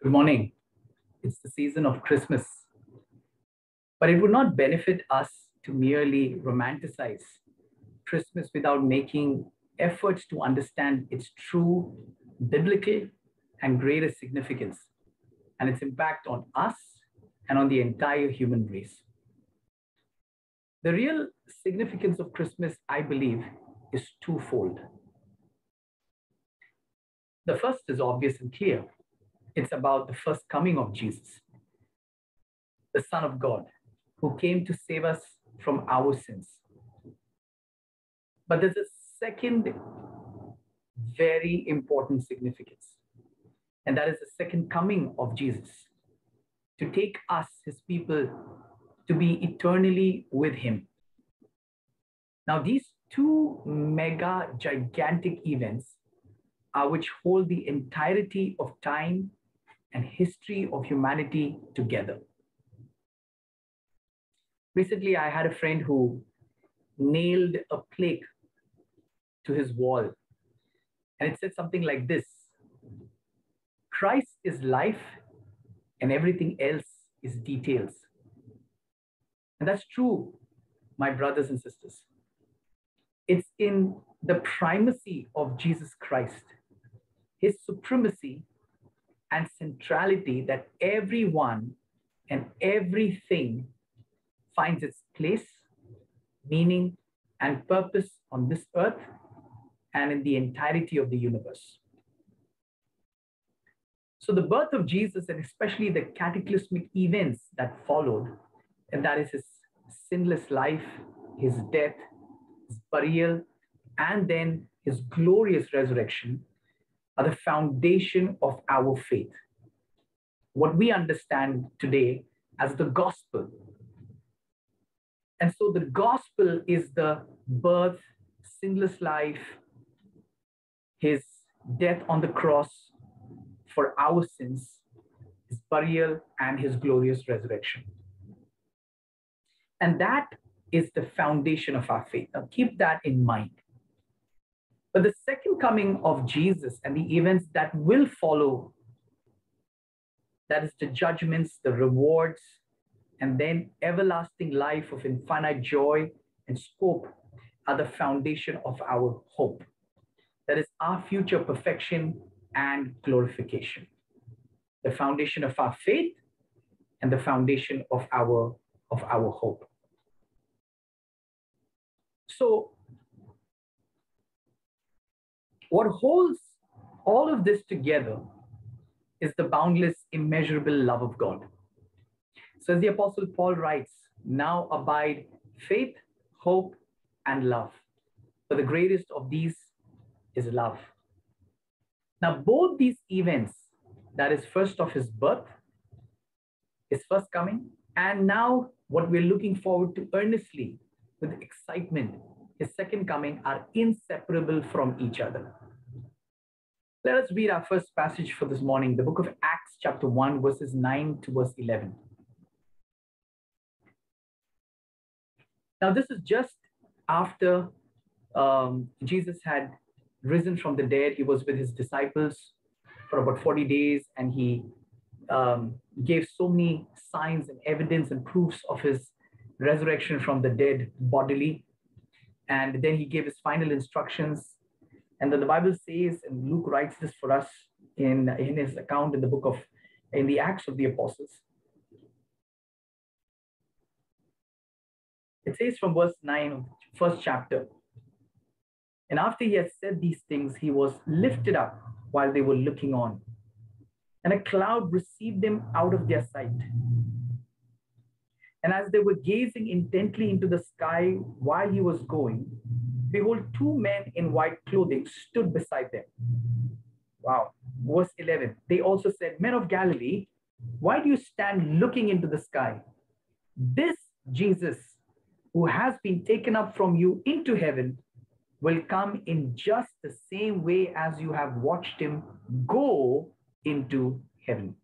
Good morning. It's the season of Christmas. But it would not benefit us to merely romanticize Christmas without making efforts to understand its true biblical and greater significance and its impact on us and on the entire human race. The real significance of Christmas, I believe, is twofold. The first is obvious and clear it's about the first coming of Jesus, the Son of God, who came to save us from our sins. But there's a second very important significance, and that is the second coming of Jesus to take us, his people, to be eternally with him. Now, these two mega gigantic events are which hold the entirety of time and history of humanity together. Recently, I had a friend who nailed a plaque to his wall, and it said something like this Christ is life, and everything else is details. And that's true, my brothers and sisters. It's in the primacy of Jesus Christ, his supremacy and centrality that everyone and everything finds its place, meaning, and purpose on this earth and in the entirety of the universe. So, the birth of Jesus, and especially the cataclysmic events that followed, and that is his sinless life, his death, his burial, and then his glorious resurrection, are the foundation of our faith. What we understand today as the gospel. And so the gospel is the birth, sinless life, his death on the cross for our sins, his burial, and his glorious resurrection. And that is the foundation of our faith. Now keep that in mind. But the second coming of Jesus and the events that will follow, that is the judgments, the rewards, and then everlasting life of infinite joy and scope are the foundation of our hope. That is our future perfection and glorification. The foundation of our faith and the foundation of our, of our hope. So what holds all of this together is the boundless, immeasurable love of God. So, as the Apostle Paul writes, now abide faith, hope, and love. But the greatest of these is love. Now, both these events, that is, first of his birth, his first coming, and now what we're looking forward to earnestly with excitement his second coming are inseparable from each other. Let us read our first passage for this morning, the book of Acts, chapter 1, verses 9 to verse 11. Now, this is just after um, Jesus had risen from the dead. He was with his disciples for about 40 days, and he um, gave so many signs and evidence and proofs of his resurrection from the dead bodily. And then he gave his final instructions. And then the Bible says, and Luke writes this for us in, in his account in the book of, in the Acts of the Apostles. It says from verse 9 of first chapter. And after he had said these things, he was lifted up while they were looking on. And a cloud received him out of their sight. And as they were gazing intently into the sky while he was going, behold, two men in white clothing stood beside them. Wow. Verse 11. They also said, Men of Galilee, why do you stand looking into the sky? This Jesus, who has been taken up from you into heaven, will come in just the same way as you have watched him go into heaven.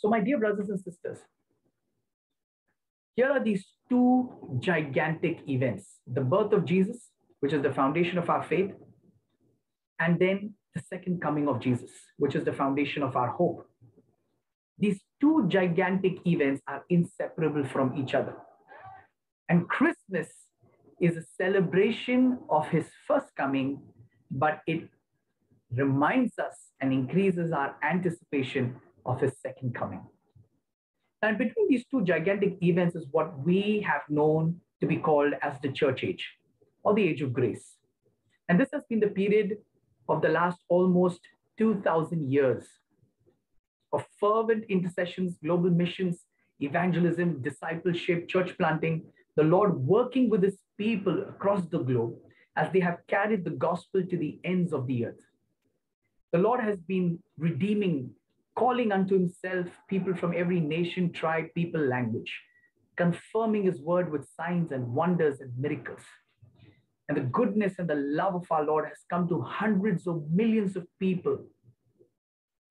So, my dear brothers and sisters, here are these two gigantic events the birth of Jesus, which is the foundation of our faith, and then the second coming of Jesus, which is the foundation of our hope. These two gigantic events are inseparable from each other. And Christmas is a celebration of his first coming, but it reminds us and increases our anticipation of his second coming. And between these two gigantic events is what we have known to be called as the church age or the age of grace. And this has been the period of the last almost 2,000 years of fervent intercessions, global missions, evangelism, discipleship, church planting, the Lord working with his people across the globe as they have carried the gospel to the ends of the earth. The Lord has been redeeming, calling unto himself people from every nation, tribe, people, language, confirming his word with signs and wonders and miracles. And the goodness and the love of our Lord has come to hundreds of millions of people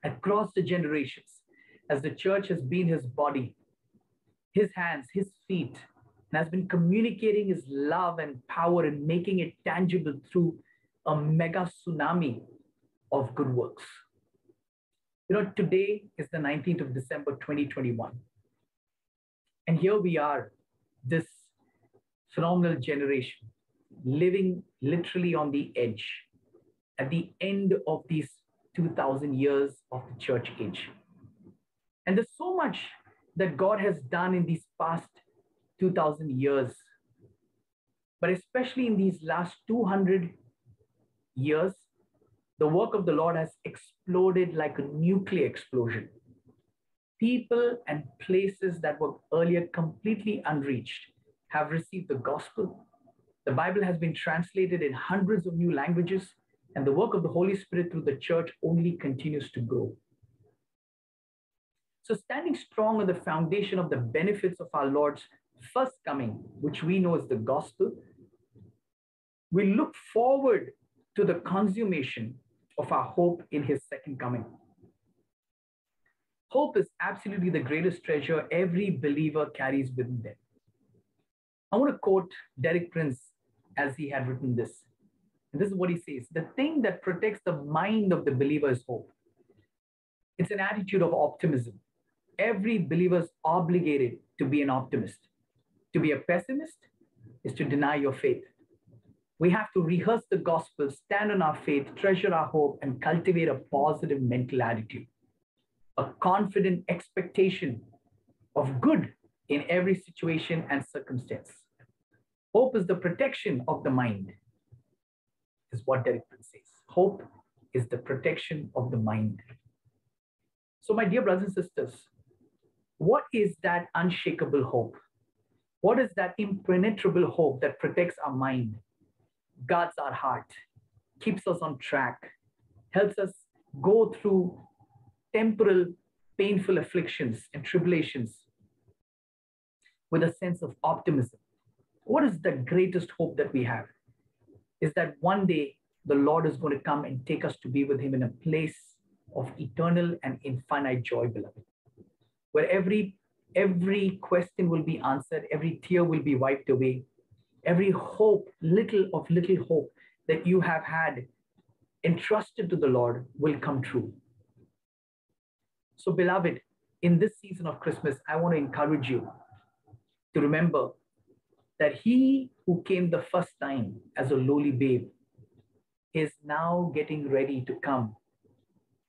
across the generations as the church has been his body, his hands, his feet, and has been communicating his love and power and making it tangible through a mega tsunami of good works. You know, today is the 19th of December, 2021. And here we are, this phenomenal generation, living literally on the edge, at the end of these 2000 years of the church age. And there's so much that God has done in these past 2000 years, but especially in these last 200 years, the work of the Lord has exploded like a nuclear explosion. People and places that were earlier completely unreached have received the gospel. The Bible has been translated in hundreds of new languages, and the work of the Holy Spirit through the church only continues to grow. So, standing strong on the foundation of the benefits of our Lord's first coming, which we know is the gospel, we look forward to the consummation of our hope in his second coming. Hope is absolutely the greatest treasure every believer carries within them. I want to quote Derek Prince as he had written this. And this is what he says The thing that protects the mind of the believer is hope. It's an attitude of optimism. Every believer is obligated to be an optimist. To be a pessimist is to deny your faith. We have to rehearse the gospel, stand on our faith, treasure our hope, and cultivate a positive mental attitude, a confident expectation of good in every situation and circumstance. Hope is the protection of the mind, is what Derek says. Hope is the protection of the mind. So, my dear brothers and sisters, what is that unshakable hope? What is that impenetrable hope that protects our mind? Guards our heart, keeps us on track, helps us go through temporal painful afflictions and tribulations with a sense of optimism. What is the greatest hope that we have? Is that one day the Lord is going to come and take us to be with Him in a place of eternal and infinite joy, beloved, where every every question will be answered, every tear will be wiped away, every hope, little of little hope that you have had entrusted to the Lord will come true. So, beloved, in this season of Christmas, I want to encourage you to remember that he who came the first time as a lowly babe is now getting ready to come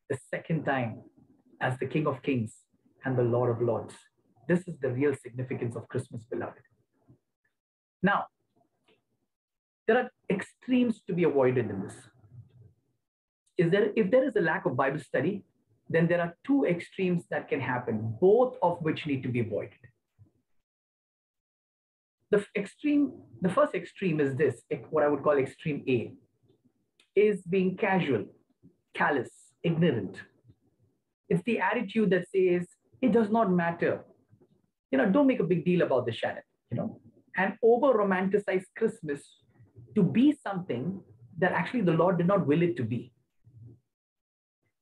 the second time as the King of Kings and the Lord of Lords. This is the real significance of Christmas, beloved. Now, there are extremes to be avoided in this. Is there, if there is a lack of Bible study, then there are two extremes that can happen, both of which need to be avoided. The extreme, the first extreme is this, what I would call extreme A, is being casual, callous, ignorant. It's the attitude that says, it does not matter. You know, don't make a big deal about the Shannon, you know, and over romanticize Christmas to be something that actually the Lord did not will it to be.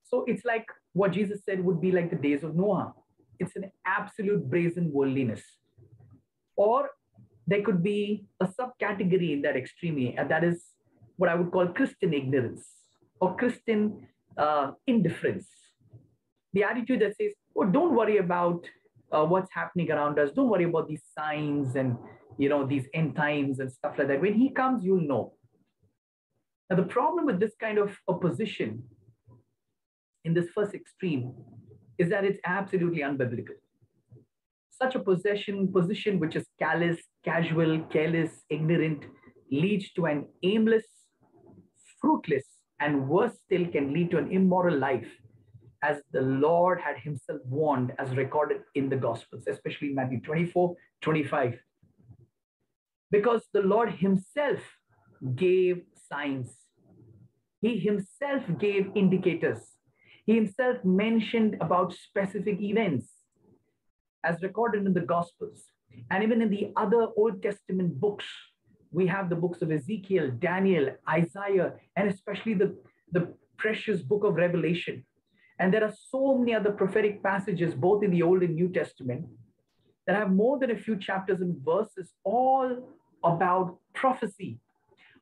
So it's like what Jesus said would be like the days of Noah. It's an absolute brazen worldliness. Or there could be a subcategory in that extreme, and that is what I would call Christian ignorance. or Christian uh, indifference. The attitude that says, oh, don't worry about uh, what's happening around us. Don't worry about these signs and, you know, these end times and stuff like that. When he comes, you'll know. Now, the problem with this kind of opposition in this first extreme is that it's absolutely unbiblical. Such a possession, position which is callous, casual, careless, ignorant, leads to an aimless, fruitless, and worse still can lead to an immoral life, as the Lord had himself warned, as recorded in the Gospels, especially Matthew 24, 25. Because the Lord himself gave signs, he himself gave indicators, he himself mentioned about specific events, as recorded in the Gospels. And even in the other Old Testament books, we have the books of Ezekiel, Daniel, Isaiah, and especially the, the precious book of Revelation. And there are so many other prophetic passages, both in the Old and New Testament, that have more than a few chapters and verses, all about prophecy,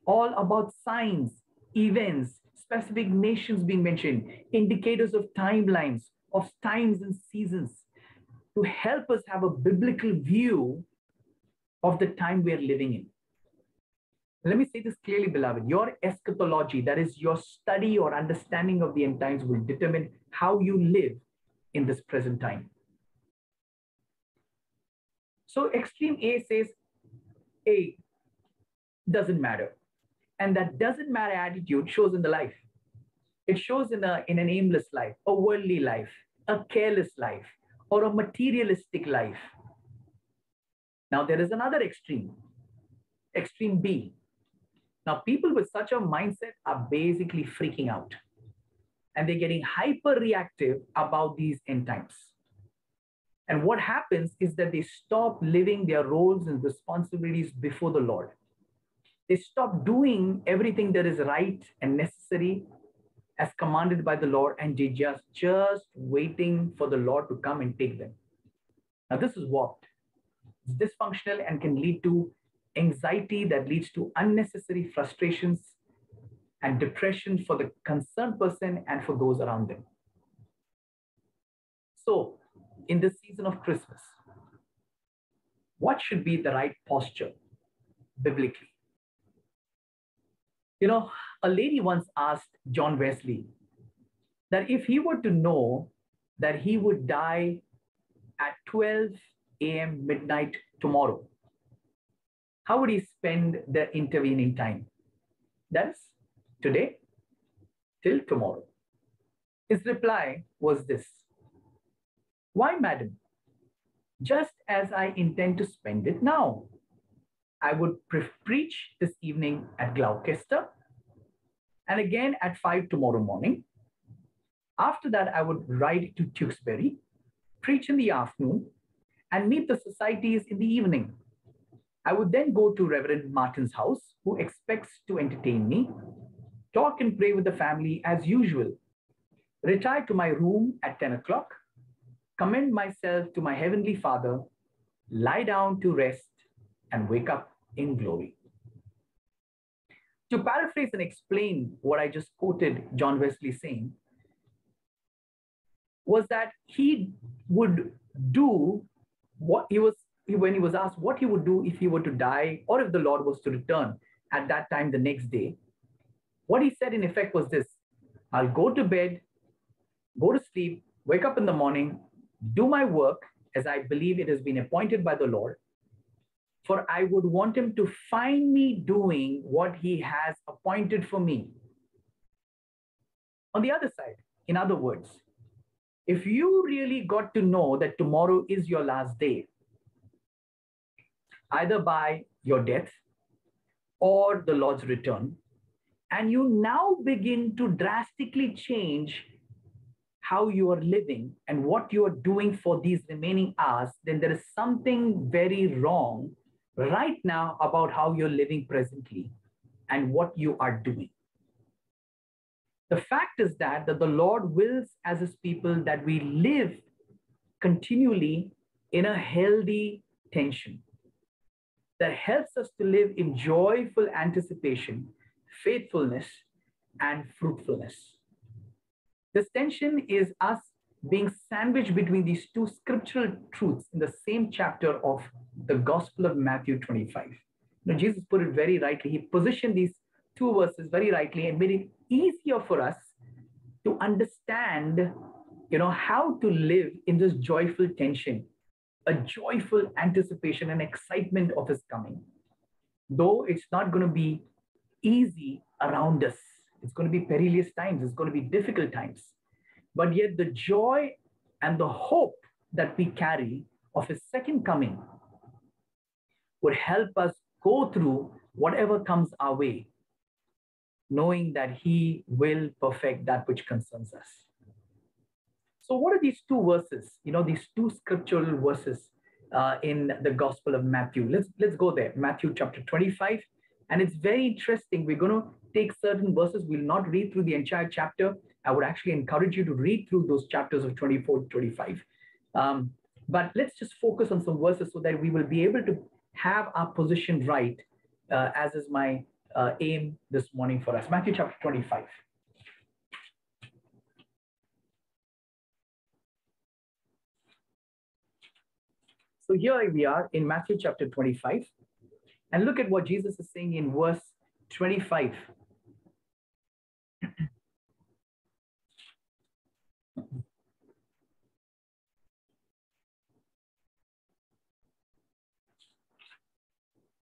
all about signs, events, specific nations being mentioned, indicators of timelines, of times and seasons, to help us have a biblical view of the time we are living in. Let me say this clearly, beloved. Your eschatology, that is your study or understanding of the end times, will determine how you live in this present time. So extreme A says A doesn't matter. And that doesn't matter attitude shows in the life. It shows in, a, in an aimless life, a worldly life, a careless life, or a materialistic life. Now, there is another extreme, extreme B. Now, people with such a mindset are basically freaking out and they're getting hyper reactive about these end times. And what happens is that they stop living their roles and responsibilities before the Lord. They stop doing everything that is right and necessary as commanded by the Lord, and they just just waiting for the Lord to come and take them. Now, this is warped. It's dysfunctional and can lead to anxiety that leads to unnecessary frustrations and depression for the concerned person and for those around them. So, in this season of Christmas, what should be the right posture biblically? You know, a lady once asked John Wesley that if he were to know that he would die at 12 a.m. midnight tomorrow, how would he spend the intervening time? That's today till tomorrow. His reply was this Why, madam? Just as I intend to spend it now. I would pre- preach this evening at Gloucester and again at 5 tomorrow morning. After that, I would ride to Tewkesbury, preach in the afternoon, and meet the societies in the evening. I would then go to Reverend Martin's house, who expects to entertain me, talk and pray with the family as usual, retire to my room at 10 o'clock, commend myself to my Heavenly Father, lie down to rest, and wake up in glory. To paraphrase and explain what I just quoted John Wesley saying, was that he would do what he was when he was asked what he would do if he were to die or if the Lord was to return at that time the next day. What he said in effect was this I'll go to bed, go to sleep, wake up in the morning, do my work as I believe it has been appointed by the Lord, for I would want him to find me doing what he has appointed for me. On the other side, in other words, if you really got to know that tomorrow is your last day, either by your death or the Lord's return, and you now begin to drastically change how you are living and what you are doing for these remaining hours, then there is something very wrong right now about how you're living presently and what you are doing. The fact is that, that the Lord wills as his people that we live continually in a healthy tension that helps us to live in joyful anticipation, faithfulness, and fruitfulness. This tension is us being sandwiched between these two scriptural truths in the same chapter of the Gospel of Matthew 25. Now, Jesus put it very rightly. He positioned these two verses very rightly and made it easier for us to understand you know how to live in this joyful tension a joyful anticipation and excitement of his coming though it's not going to be easy around us it's going to be perilous times it's going to be difficult times but yet the joy and the hope that we carry of his second coming would help us go through whatever comes our way knowing that he will perfect that which concerns us. So, what are these two verses? You know, these two scriptural verses uh, in the Gospel of Matthew. Let's let's go there. Matthew chapter 25, and it's very interesting. We're going to take certain verses. We'll not read through the entire chapter. I would actually encourage you to read through those chapters of 24 to 25. Um, but let's just focus on some verses so that we will be able to have our position right, uh, as is my uh, aim this morning for us. Matthew chapter 25. So here we are in Matthew chapter 25. And look at what Jesus is saying in verse 25.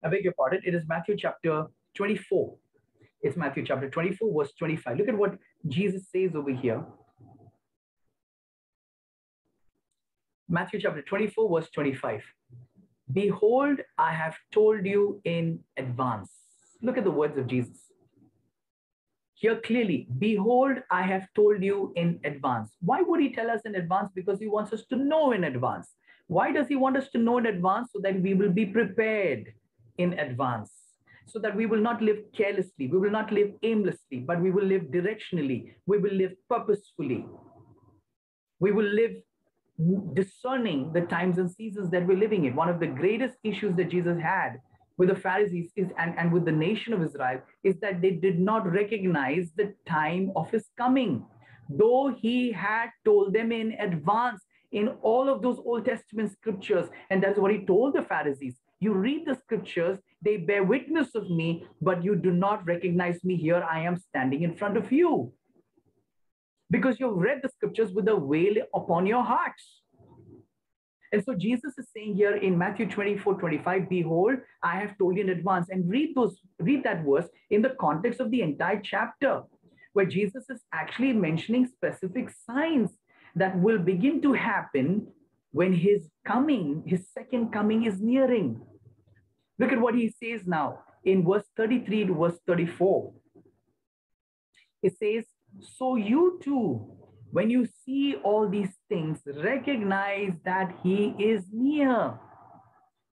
I beg your pardon. It is Matthew chapter 24. It's Matthew chapter 24, verse 25. Look at what Jesus says over here. Matthew chapter 24, verse 25. Behold, I have told you in advance. Look at the words of Jesus. Here clearly, behold, I have told you in advance. Why would he tell us in advance? Because he wants us to know in advance. Why does he want us to know in advance? So that we will be prepared in advance so that we will not live carelessly, we will not live aimlessly, but we will live directionally, we will live purposefully. We will live discerning the times and seasons that we're living in. One of the greatest issues that Jesus had with the Pharisees is, and, and with the nation of Israel is that they did not recognize the time of his coming. Though he had told them in advance in all of those Old Testament scriptures, and that's what he told the Pharisees. You read the scriptures, they bear witness of me, but you do not recognize me. Here I am standing in front of you. Because you've read the scriptures with a veil upon your hearts. And so Jesus is saying here in Matthew 24, 25, behold, I have told you in advance. And read those, read that verse in the context of the entire chapter, where Jesus is actually mentioning specific signs that will begin to happen when his coming, his second coming is nearing. Look at what he says now in verse 33 to verse 34. It says, So you too, when you see all these things, recognize that he is near,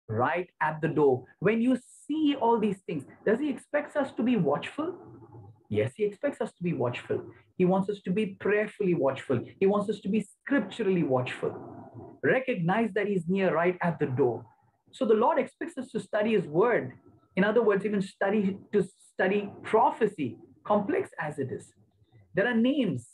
right at the door. When you see all these things, does he expect us to be watchful? Yes, he expects us to be watchful. He wants us to be prayerfully watchful. He wants us to be scripturally watchful. Recognize that he's near right at the door. So the Lord expects us to study his word. In other words, even study to study prophecy, complex as it is. There are names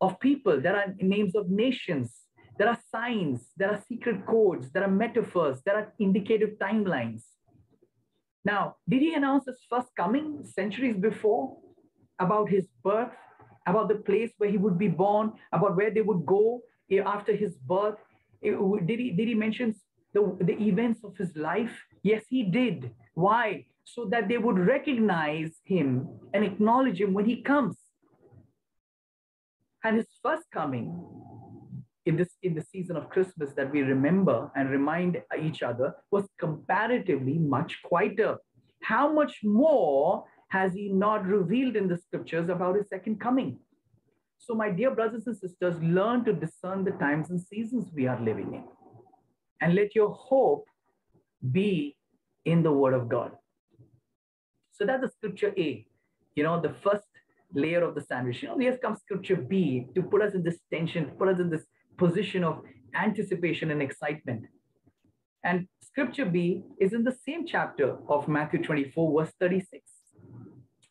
of people, there are names of nations, there are signs, there are secret codes, there are metaphors, there are indicative timelines. Now, did he announce his first coming centuries before about his birth, about the place where he would be born, about where they would go after his birth? Eh, did he, did he mention the, the events of his life? Yes, he did. Why? So that they would recognize him and acknowledge him when he comes. And his first coming in this in the season of Christmas that we remember and remind each other was comparatively much quieter. How much more has he not revealed in the scriptures about his second coming? So, my dear brothers and sisters, learn to discern the times and seasons we are living in and let your hope be in the word of God. So that's the scripture A, you know, the first layer of the sandwich. You know, here comes scripture B to put us in this tension, put us in this position of anticipation and excitement. And scripture B is in the same chapter of Matthew 24, verse 36.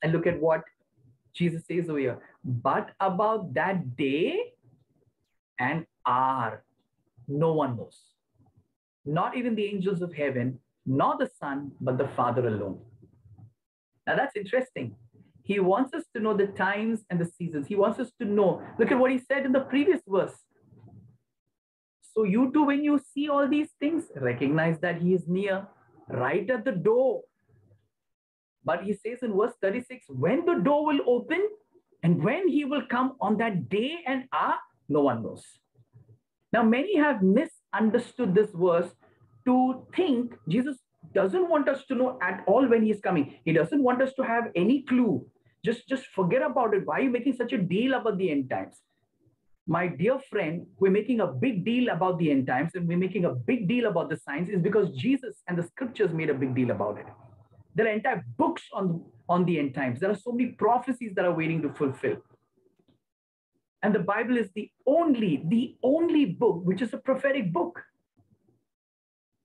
And look at what Jesus says over here, but about that day and hour, no one knows. Not even the angels of heaven, not the Son, but the Father alone. Now that's interesting. He wants us to know the times and the seasons. He wants us to know. Look at what he said in the previous verse. So you too, when you see all these things, recognize that he is near, right at the door. But he says in verse 36, when the door will open and when he will come on that day and hour, no one knows. Now, many have misunderstood this verse to think Jesus doesn't want us to know at all when he's coming. He doesn't want us to have any clue. Just, just forget about it. Why are you making such a deal about the end times? My dear friend, we're making a big deal about the end times and we're making a big deal about the signs is because Jesus and the scriptures made a big deal about it. There are entire books on, on the end times. There are so many prophecies that are waiting to fulfill. And the Bible is the only, the only book which is a prophetic book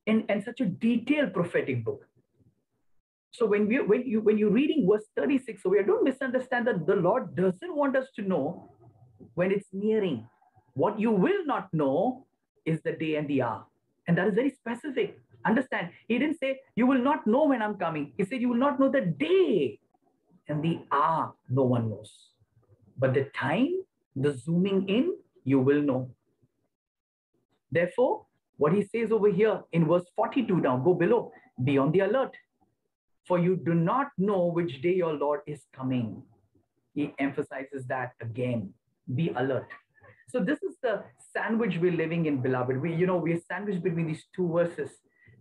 and, and such a detailed prophetic book. So when we when you when you're reading verse 36 over here, don't misunderstand that the Lord doesn't want us to know when it's nearing. What you will not know is the day and the hour. And that is very specific. Understand, he didn't say, You will not know when I'm coming. He said, You will not know the day and the hour, no one knows. But the time, the zooming in, you will know. Therefore, what he says over here in verse 42 now, go below, be on the alert. For you do not know which day your Lord is coming. He emphasizes that again. Be alert. So this is the sandwich we're living in, beloved. We, you know, we're sandwiched between these two verses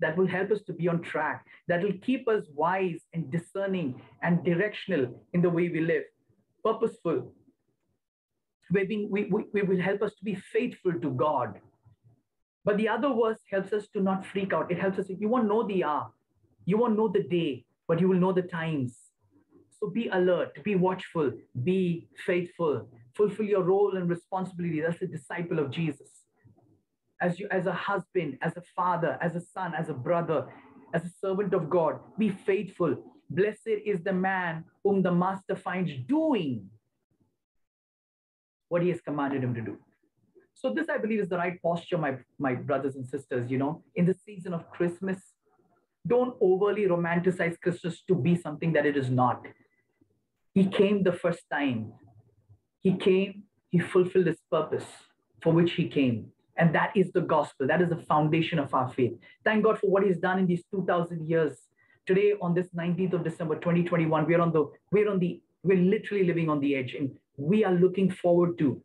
that will help us to be on track, that will keep us wise and discerning and directional in the way we live, purposeful. We, we, we, we will help us to be faithful to God. But the other verse helps us to not freak out. It helps us, you won't know the hour, you won't know the day, but you will know the times. So be alert, be watchful, be faithful, fulfill your role and responsibility. That's a disciple of Jesus as you as a husband, as a father, as a son, as a brother, as a servant of God. Be faithful. Blessed is the man whom the master finds doing what he has commanded him to do. So this, I believe, is the right posture, my, my brothers and sisters, you know, in the season of Christmas. Don't overly romanticize Christmas to be something that it is not. He came the first time. He came, he fulfilled his purpose for which he came. And that is the gospel. That is the foundation of our faith. Thank God for what He's done in these 2,000 years. Today, on this 19th of December 2021, we're on the, we're on the, we're literally living on the edge. And we are looking forward to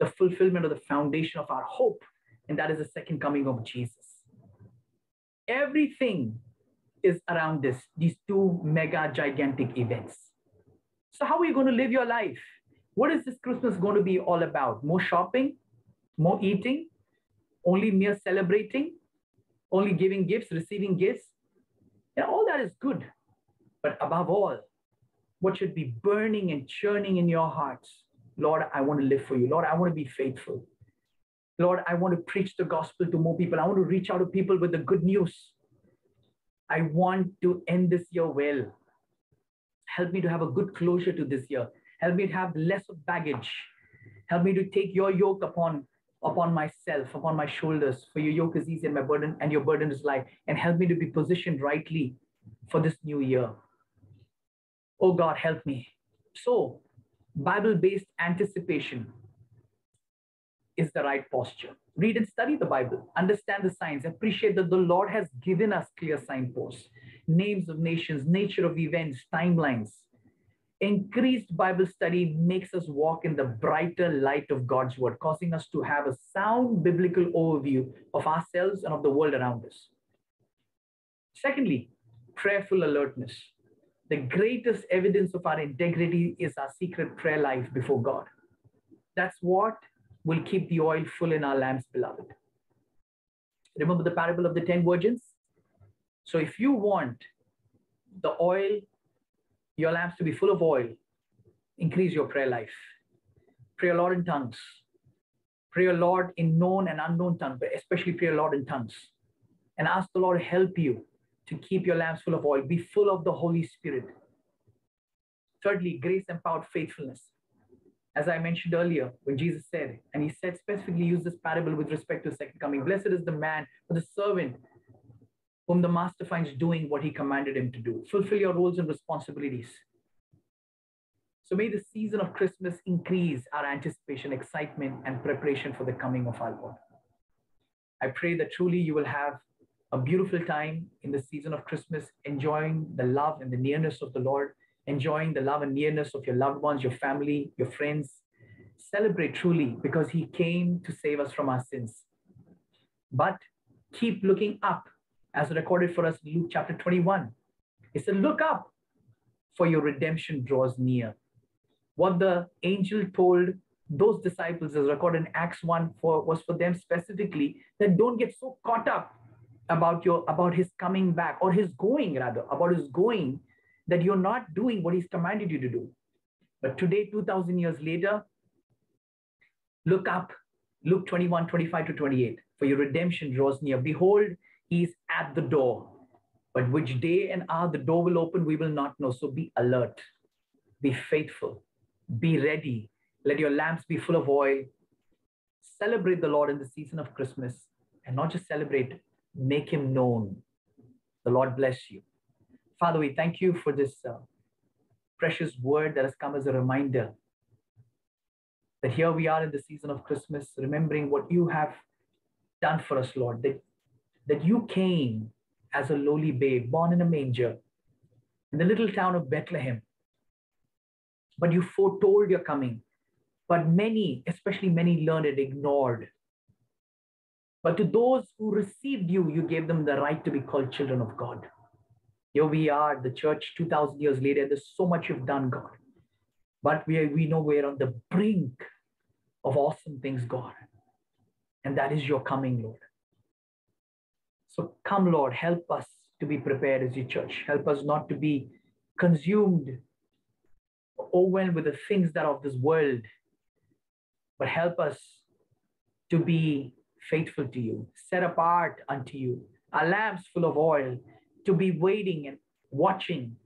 the fulfillment of the foundation of our hope. And that is the second coming of Jesus. Everything is around this, these two mega gigantic events. So, how are you going to live your life? What is this Christmas going to be all about? More shopping? more eating, only mere celebrating, only giving gifts, receiving gifts. And all that is good. But above all, what should be burning and churning in your hearts? Lord, I want to live for you. Lord, I want to be faithful. Lord, I want to preach the gospel to more people. I want to reach out to people with the good news. I want to end this year well. Help me to have a good closure to this year. Help me to have less of baggage. Help me to take your yoke upon upon myself, upon my shoulders. For your yoke is easy and my burden, and your burden is light. And help me to be positioned rightly for this new year. Oh God, help me. So, Bible based anticipation is the right posture. Read and study the Bible, understand the signs, appreciate that the Lord has given us clear signposts, names of nations, nature of events, timelines, Increased Bible study makes us walk in the brighter light of God's word, causing us to have a sound biblical overview of ourselves and of the world around us. Secondly, prayerful alertness. The greatest evidence of our integrity is our secret prayer life before God. That's what will keep the oil full in our lamps, beloved. Remember the parable of the 10 virgins? So if you want the oil your lamps to be full of oil. Increase your prayer life. Pray a lot in tongues. Pray a lot in known and unknown tongues, but especially pray a lot in tongues. And ask the Lord to help you to keep your lamps full of oil. Be full of the Holy Spirit. Thirdly, grace empowered faithfulness. As I mentioned earlier, when Jesus said, and he said specifically use this parable with respect to the second coming, blessed is the man or the servant whom the master finds doing what he commanded him to do. Fulfill your roles and responsibilities. So may the season of Christmas increase our anticipation, excitement, and preparation for the coming of our Lord. I pray that truly you will have a beautiful time in the season of Christmas, enjoying the love and the nearness of the Lord, enjoying the love and nearness of your loved ones, your family, your friends. Celebrate truly because He came to save us from our sins. But keep looking up, as recorded for us in Luke chapter 21. It said, Look up, for your redemption draws near. What the angel told those disciples, as recorded in Acts 1, for, was for them specifically that don't get so caught up about your about his coming back or his going rather about his going that you're not doing what he's commanded you to do. But today 2000 years later look up luke 21 25 to 28 for your redemption draws near. Behold he is at the door but which day and hour the door will open we will not know. So be alert be faithful be ready. Let your lamps be full of oil. Celebrate the lord in the season of christmas and not just celebrate make him known. The Lord bless you. Father, we thank you for this uh, precious word that has come as a reminder that here we are in the season of Christmas, remembering what you have done for us, Lord, that, that you came as a lowly babe, born in a manger in the little town of Bethlehem. But you foretold your coming. But many, especially many learned, ignored but to those who received you, you gave them the right to be called children of God. Here we are, the church 2,000 years later. There's so much you've done, God. But we, we know we're on the brink of awesome things, God. And that is your coming, Lord. So come, Lord, help us to be prepared as your church. Help us not to be consumed, overwhelmed with the things that are of this world, but help us to be faithful to you, set apart unto you, our lamps full of oil, to be waiting and watching,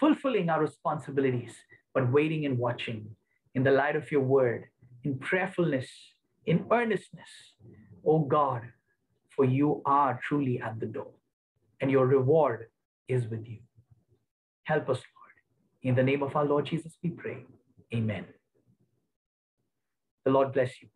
fulfilling our responsibilities, but waiting and watching in the light of your word, in prayerfulness, in earnestness. Oh God, for you are truly at the door, and your reward is with you. Help us, Lord. In the name of our Lord Jesus, we pray. Amen. The Lord bless you.